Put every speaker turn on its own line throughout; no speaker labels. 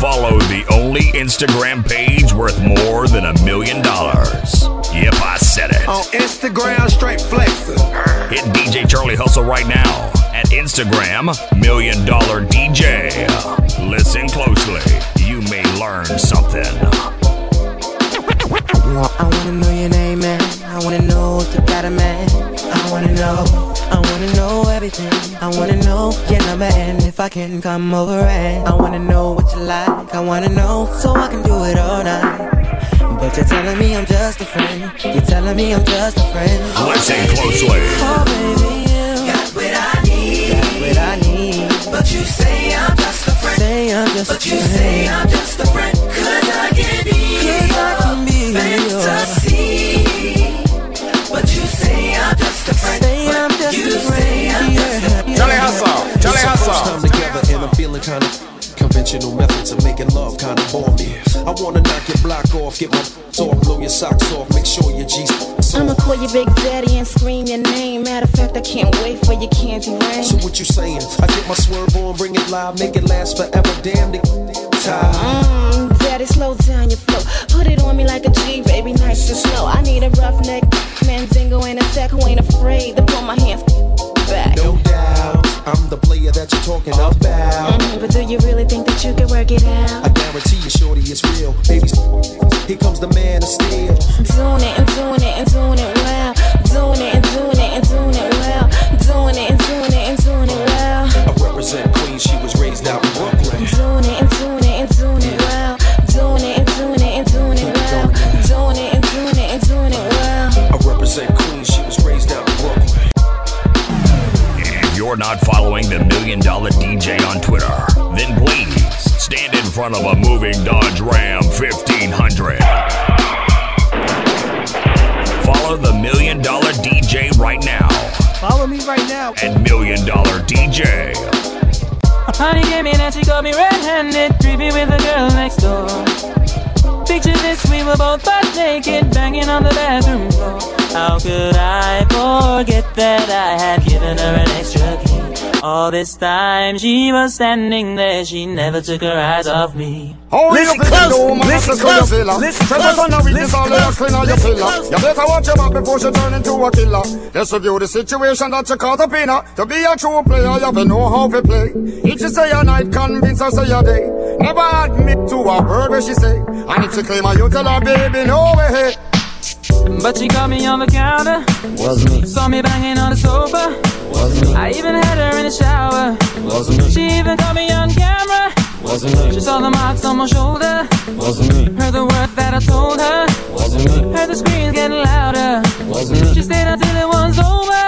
Follow the only Instagram page worth more than a million dollars. Yep, I said it.
On Instagram, straight flexing.
Hit DJ Charlie Hustle right now at Instagram, Million Dollar DJ. Listen closely. You may learn something.
I wanna know your name, man. I wanna know if you got a man. I wanna know. I wanna know everything. I wanna know your number and if I can come over and I wanna know what you like. I wanna know so I can do it all night. But you're telling me I'm just a friend. You're telling me I'm just a friend.
Listen closely.
Oh, baby, you
Got what I need.
got what I need.
But you say I'm just a friend.
Say I'm just
But
a
you
friend.
And I'm feeling kinda conventional methods of making love kinda bore me. I wanna knock your block off, get my off, blow your socks off, make sure your G's
I'ma call your Big Daddy and scream your name. Matter of fact, I can't wait for your candy rain.
So what you saying? I get my swerve on, bring it live, make it last forever. Damn the time.
Mm, Daddy, slow down your flow. Put it on me like a G, baby, nice and slow. I need a roughneck Mandingo in a sack who ain't afraid to pull my hands back.
No I'm the player that you're talking about.
Mhm, but do you really think that you can work it out?
I guarantee you, shorty, it's real. Baby, here comes the man of steel.
Doing it and doing it and doing it well. Doing it and doing it and doing it well. Doing it and doing it and doing it well.
I represent Queens, she was raised out in Brooklyn.
If you're not following the Million Dollar DJ on Twitter, then please stand in front of a moving Dodge Ram 1500. Follow the Million Dollar DJ right now
Follow me right now.
And Million Dollar DJ.
Honey came in and she got me red-handed, creepy with the girl next door. Picture this, we were both butt naked, banging on the bathroom floor. How could I forget that I had given her an extra key? All this time she was standing there, she never took her eyes off me.
Oh,
Listen
you feel
close,
the woman
listen
that's a
close, listen close,
us on the weakness,
listen close,
clean on your
listen
pillar.
close.
You better watch your back before she turn into a killer. Let's review the situation that you caught up in her. To be a true player, you have to know how to play. If she say a night, convince her say a day. Never admit to a word where she say. And if she claim her, you tell her, baby, no way.
But she caught me on the counter,
Was me,
saw me banging on the sofa.
was me,
I even had her in the shower.
was me,
She even caught me on camera.
was
She
me, She
saw the marks on my shoulder.
was me,
Heard the words that I told her.
was me,
Heard the screams getting louder.
was me.
She stayed until it was over.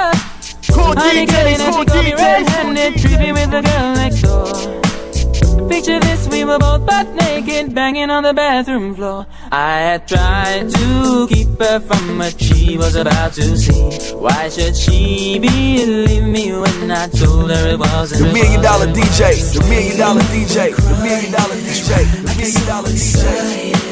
Cool
Honey came in
DJs,
and
cool
she got me
DJs,
red-handed,
cool
creepy with the girl next door. Picture this, we were both butt naked, banging on the bathroom floor. I had tried to keep her from what she was about to see. Why should she believe me when I told her it wasn't?
The million dollar. DJ, the million dollar DJ, the million dollar DJ, the million dollar DJ.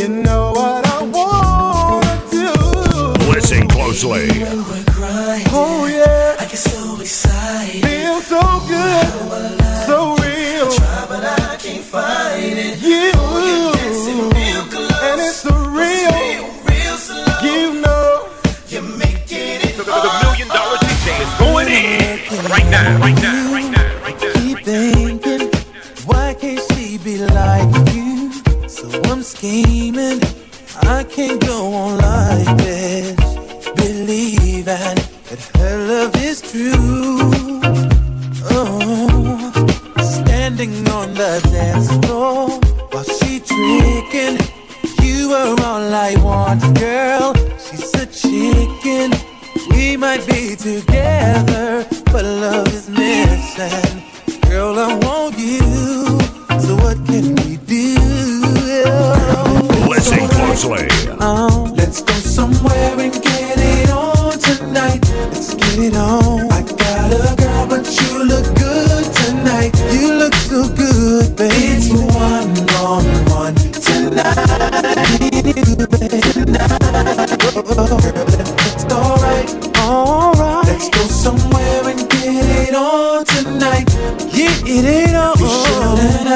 You
know what I wanna do.
Listen closely.
Oh, yeah.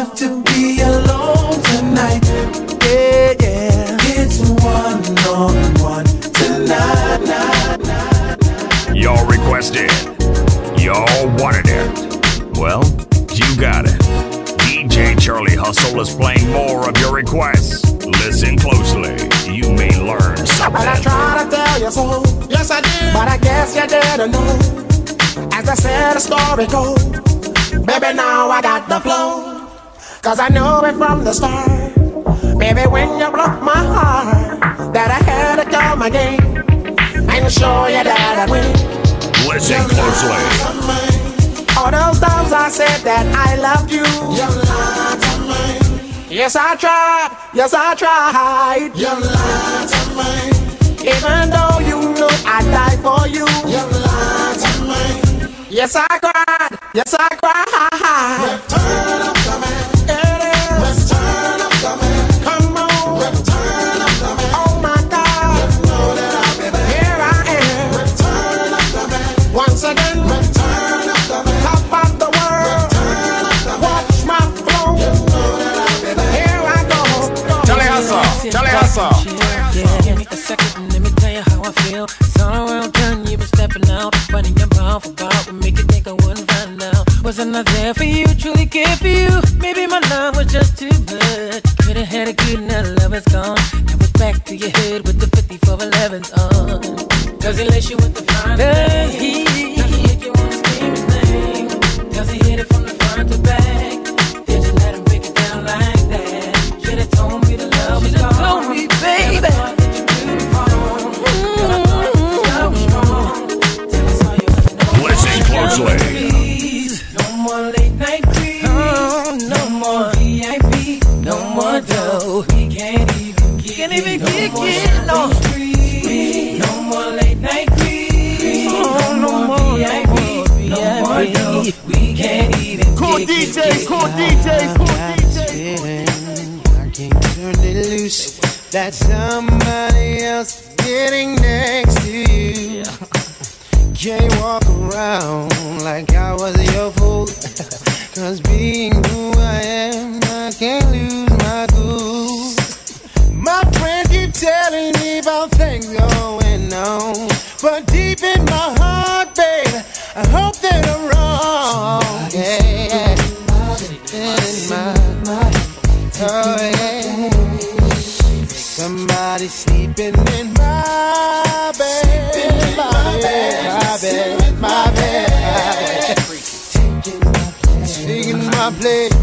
Have to be alone tonight. Yeah, yeah. It's one on one tonight. Night, night.
Y'all requested. Y'all wanted it. Well, you got it. DJ Charlie Hustle is playing more of your requests. Listen closely. You may learn
And I try to tell you so, yes I did, but I guess you didn't know. As I said, the story goes, baby now I got the flow, cause I knew it from the start. Baby, when you broke my heart, that I had to come again and show you that I win.
Listen closely.
All those times I said that I loved you. You lied to me. Yes, I tried. Yes, I tried. You lied to me. Even though you knew I'd die for you. You lied to me. Yes, I cried. Yes, I cried.
Wasn't I there for you, truly care for you? Maybe my love was just too much. Could've had a good night, love is gone. Now it's back to your head with the 5411s on. Cause he let you with the fine Does he? More. We can't even
Cool
get
DJ, cool DJ, cool DJ.
feeling I can't turn it loose. That somebody else getting next to you. Can't walk around like I was your fool. Cause being who I am, I can't lose my cool. My friends keep telling me about things going on. But deep in my heart, babe, I hope that I'm wrong. Yeah. In my, oh, yeah. Somebody sleeping in my bed, In my bed, my bed, my bed. Taking my place.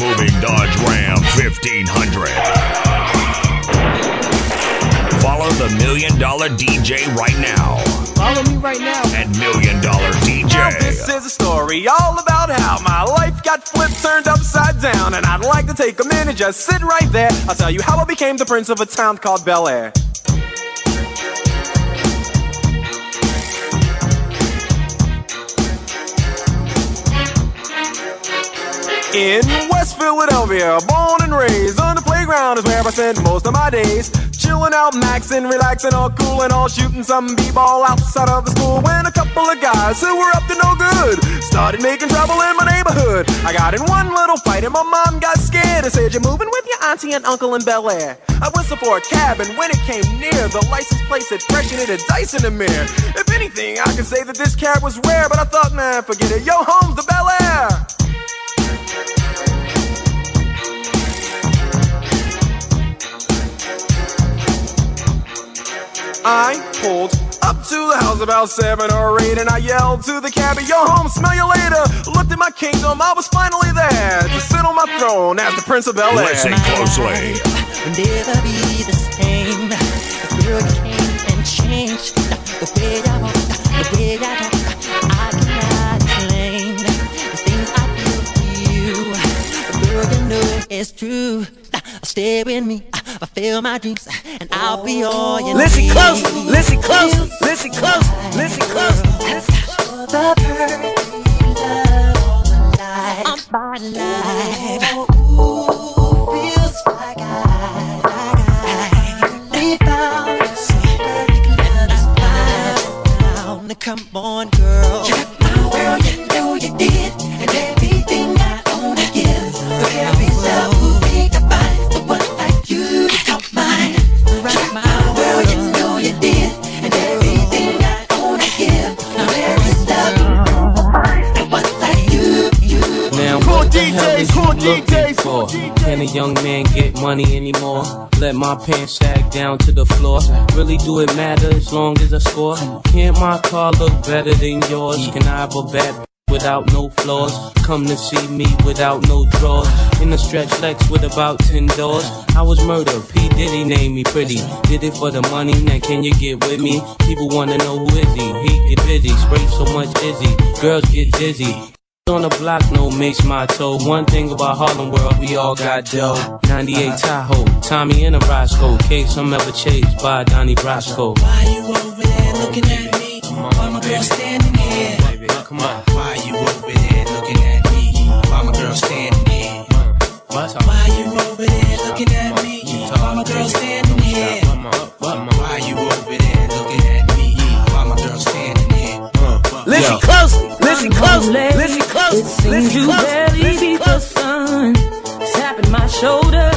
Moving Dodge Ram 1500. Follow follow the Million Dollar DJ right now
Follow me right now.
at Million Dollar
Now this is a story all about how my life got flipped, turned upside down, and I'd like to take a minute, just sit right there. I'll tell you how I became the prince of a town called Bel Air. In West Philadelphia, born and raised on the playground is where I spent most of my days. Chilling out, maxing, relaxing, all cool and all shooting some b-ball outside of the school. When a couple of guys who were up to no good started making trouble in my neighborhood. I got in one little fight and my mom got scared and said, "You're moving with your auntie and uncle in Bel Air." I whistled for a cab and when it came near, the license plate said fresh and it had dice in the mirror. If anything, I could say that this cab was rare, but I thought, man, forget it. Yo, home's the Bel Air. Pulled up to the house about seven or eight, and I yelled to the cabbie, "Yo, home, smell you later." Looked at my kingdom, I was finally there to sit on my throne as the Prince of Bel Air.
Listen closely.
will never be the same. The girl came and changed the way I walk, the way I talk. I cannot explain the things I feel for you. Girl, you know it's true. Stay with me, fulfill my dreams, and I'll be oh. all you
Listen
need.
close, listen close, listen close, listen close.
The perfect love of my life. Ooh, feels like I, like I found perfect love is found. Now, Come on,
young man get money anymore? Let my pants sag down to the floor. Really do it matter as long as I score? Can't my car look better than yours? Can I have a bad without no flaws? Come to see me without no drawers. In a stretch Lex with about 10 doors. I was murdered. P. Diddy named me pretty. Did it for the money, now can you get with me? People wanna know who is he? He get busy, spray so much Issey. Girls get dizzy. On the block, no mix my toe. One thing about Harlem World, we all got dough. 98 Tahoe, Tommy and a Roscoe. Case I'm ever chased by Donnie Brasco.
Why you over there looking at me? Why my girl standing here?
Baby, come on.
Why you over there looking at me? Why my girl standing here? Why you over there looking at me? Why my girl standing here? Why you over there looking at me? Why my girl standing here?
Listen closely, listen closely, listen
It seems
listen
you barely
closely,
beat
listen
the sun. Tapping my shoulder,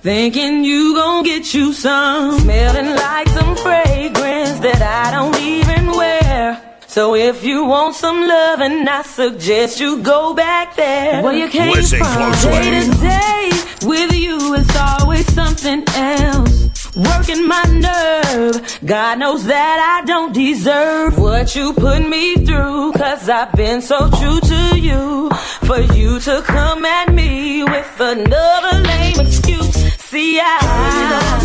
thinking you gon' get you some. Smelling like some fragrance that I don't even wear. So if you want some love, and I suggest you go back there. Where you came
Listen
from.
closely.
Day to day, with you it's always something else. Working my nerve. God knows that I don't deserve what you put me through. Cause I've been so true to you. For you to come at me with another lame excuse. See, I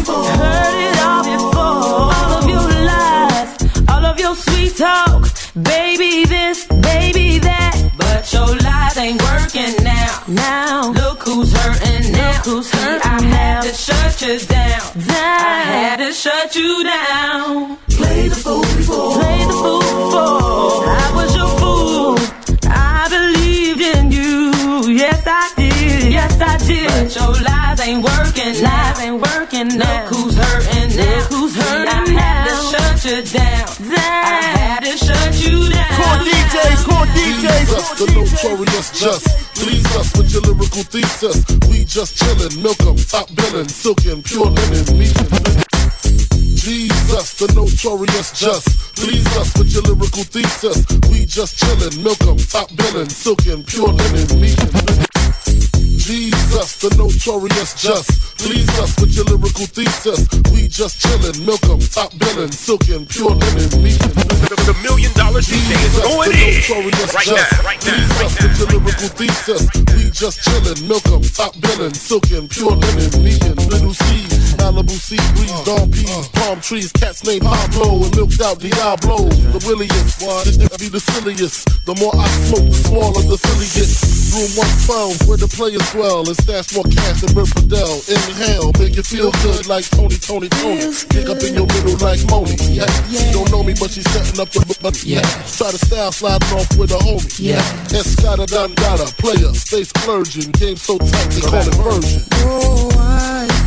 heard it all before. All of your lies, all of your sweet talk. Baby this, had to shut you down. Play the fool before. Play the fool before. I was your fool. I believed in you. Yes, I did. Yes, I did. But your lies ain't working. Lies ain't working now. Look who's hurting now. Look who's hurting I now. had to shut you down. I had to shut you down.
Cool DJs, cool DJs.
us, the notorious just. Please us with your lyrical thesis. We just chillin', milk 'em, top billin', silkin', pure linen, meat Jesus, the notorious just. Please us with your lyrical thesis. We just chillin', milk 'em, top billin', silkin', pure linen, meat. Jesus, the notorious just. Please us with your lyrical thesis. We just chillin', milk 'em, top billin', silkin', pure linen, meat and linen.
The million dollar DJ is going
the
in.
notorious
Right
just.
now, right now,
Please
right
us
now.
with your lyrical thesis. We just chillin', milk 'em, top billin', silkin', pure linen, meat little C's. Malibu sea breeze, dawn peas, palm trees, cats named Pablo, and milked out Diablo. The williest, this be the silliest. The more I smoke, the smaller the silly gets. Room 112, where the players dwell, and stash more cash than Bert Fidel. Inhale, make you feel good like Tony, Tony, Tony. Pick up in your middle like Moni. Yeah. She don't know me, but she's setting up the money. Yeah. Try to style sliding off with a homie. Yeah. Escada Don Gata, player, stay splurging. Game so tight, they call it version.
Oh, I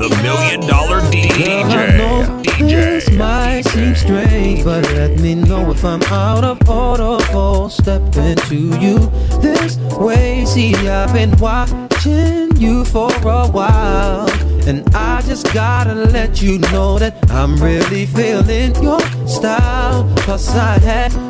The
million dollar DJ.
This might seem strange, but let me know if I'm out of order for stepping to you this way. See, I've been watching you for a while, and I just gotta let you know that I'm really feeling your style. Cause I had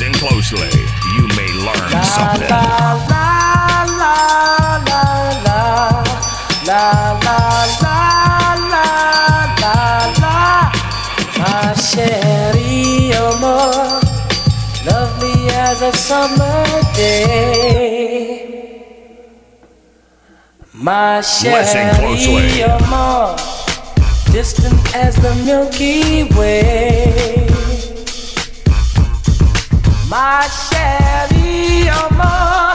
Listen closely. You may learn something.
la la la la la la la la la my chérie amour lovely as a summer day my chérie amour distant as the Milky Way my Cherie Amour,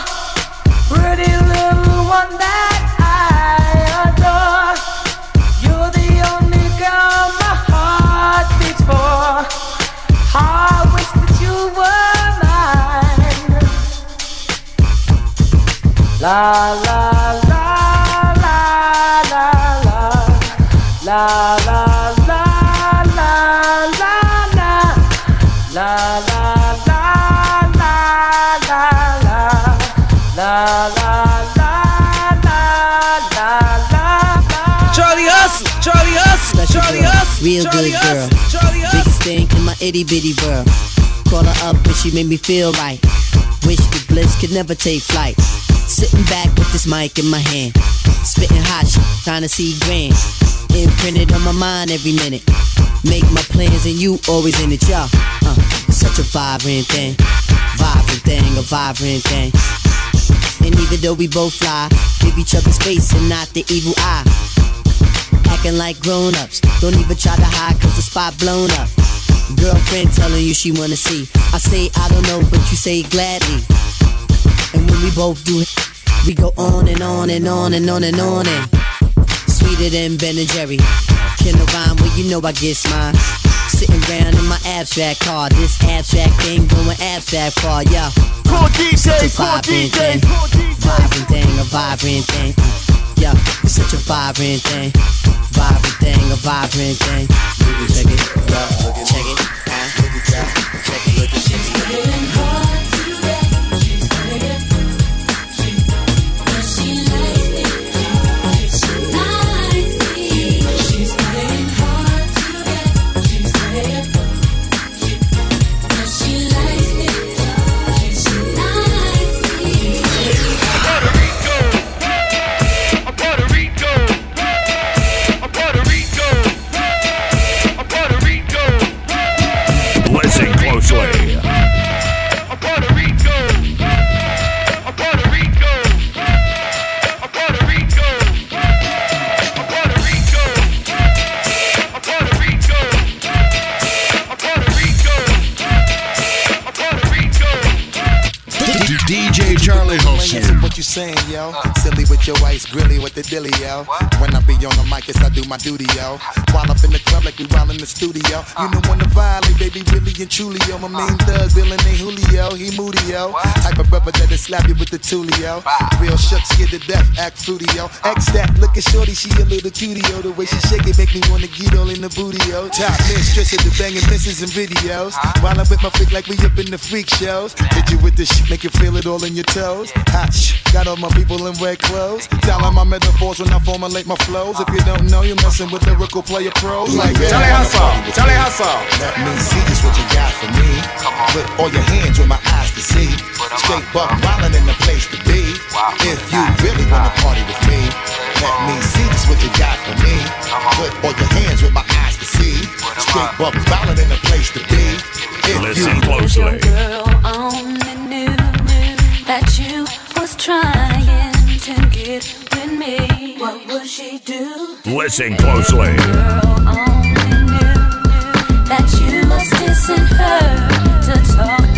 pretty little one that I adore. You're the only girl my heart beats for. I wish that you were mine. La la la la la la la la. la la la
Charlie Hustle, Charlie Hustle,
Special
Charlie Hustle,
real
Charlie
good girl.
Charlie.
Biggest thing in my itty bitty world. Call her up and she made me feel right. Wish the bliss could never take flight. Sitting back with this mic in my hand, spitting hot shit, trying to see grand. Imprinted on my mind every minute. Make my plans and you always in it, y'all. Uh, such a vibrant thing, vibrant thing, a vibrant thing. And even though we both fly, give each other space and not the evil eye. Acting like grown ups, don't even try to hide cause the spot blown up. Girlfriend telling you she wanna see. I say I don't know, but you say gladly. And when we both do it, we go on and on and on and on and on and sweeter than Ben and Jerry. Can I rhyme? Well, you know I get mine. Sitting around in my abstract car, this abstract thing going abstract far, yeah.
Cool DJ,
Such a
cool
vibrant
DJ,
thing,
cool DJ.
vibrant thing, a vibrant thing. Yeah, it's such a vibrant thing, vibrant thing, a vibrant thing. Check it, check it, uh, yeah, check it, at it.
My duty, yo. While up in the club like we while in the studio. You know when to violate, baby, really and truly, yo. My main thug, Bill and ain't Julio, he moody, yo. Type of rubber that'll slap you with the tulio. Real shook, scared to death, act fruity, yo. X that, look at shorty, she a little cutie, yo. The way she shake it make me wanna get all in the booty, yo. Top mistress of the banging misses and videos. While I'm with my freak like we up in the freak shows. Hit you with this shit, make you feel it all in your toes. Hot shh, got all my people in red clothes. Tell 'em my metaphors when I formulate my flows. If you don't know, you're messing with lyrical player pros. Like
Charlie Hustle, Charlie Hustle.
Let me see just what you got for me. With all your hands with my eyes to see. Straight buck wildin' in the place to be. If you really wanna party with me, let me see just what you got for me. With all your hands with my eyes to see. Straight buck wildin' in the place to be. If
Listen
you
closely.
She do?
Listen closely.
That you was dissing her to talk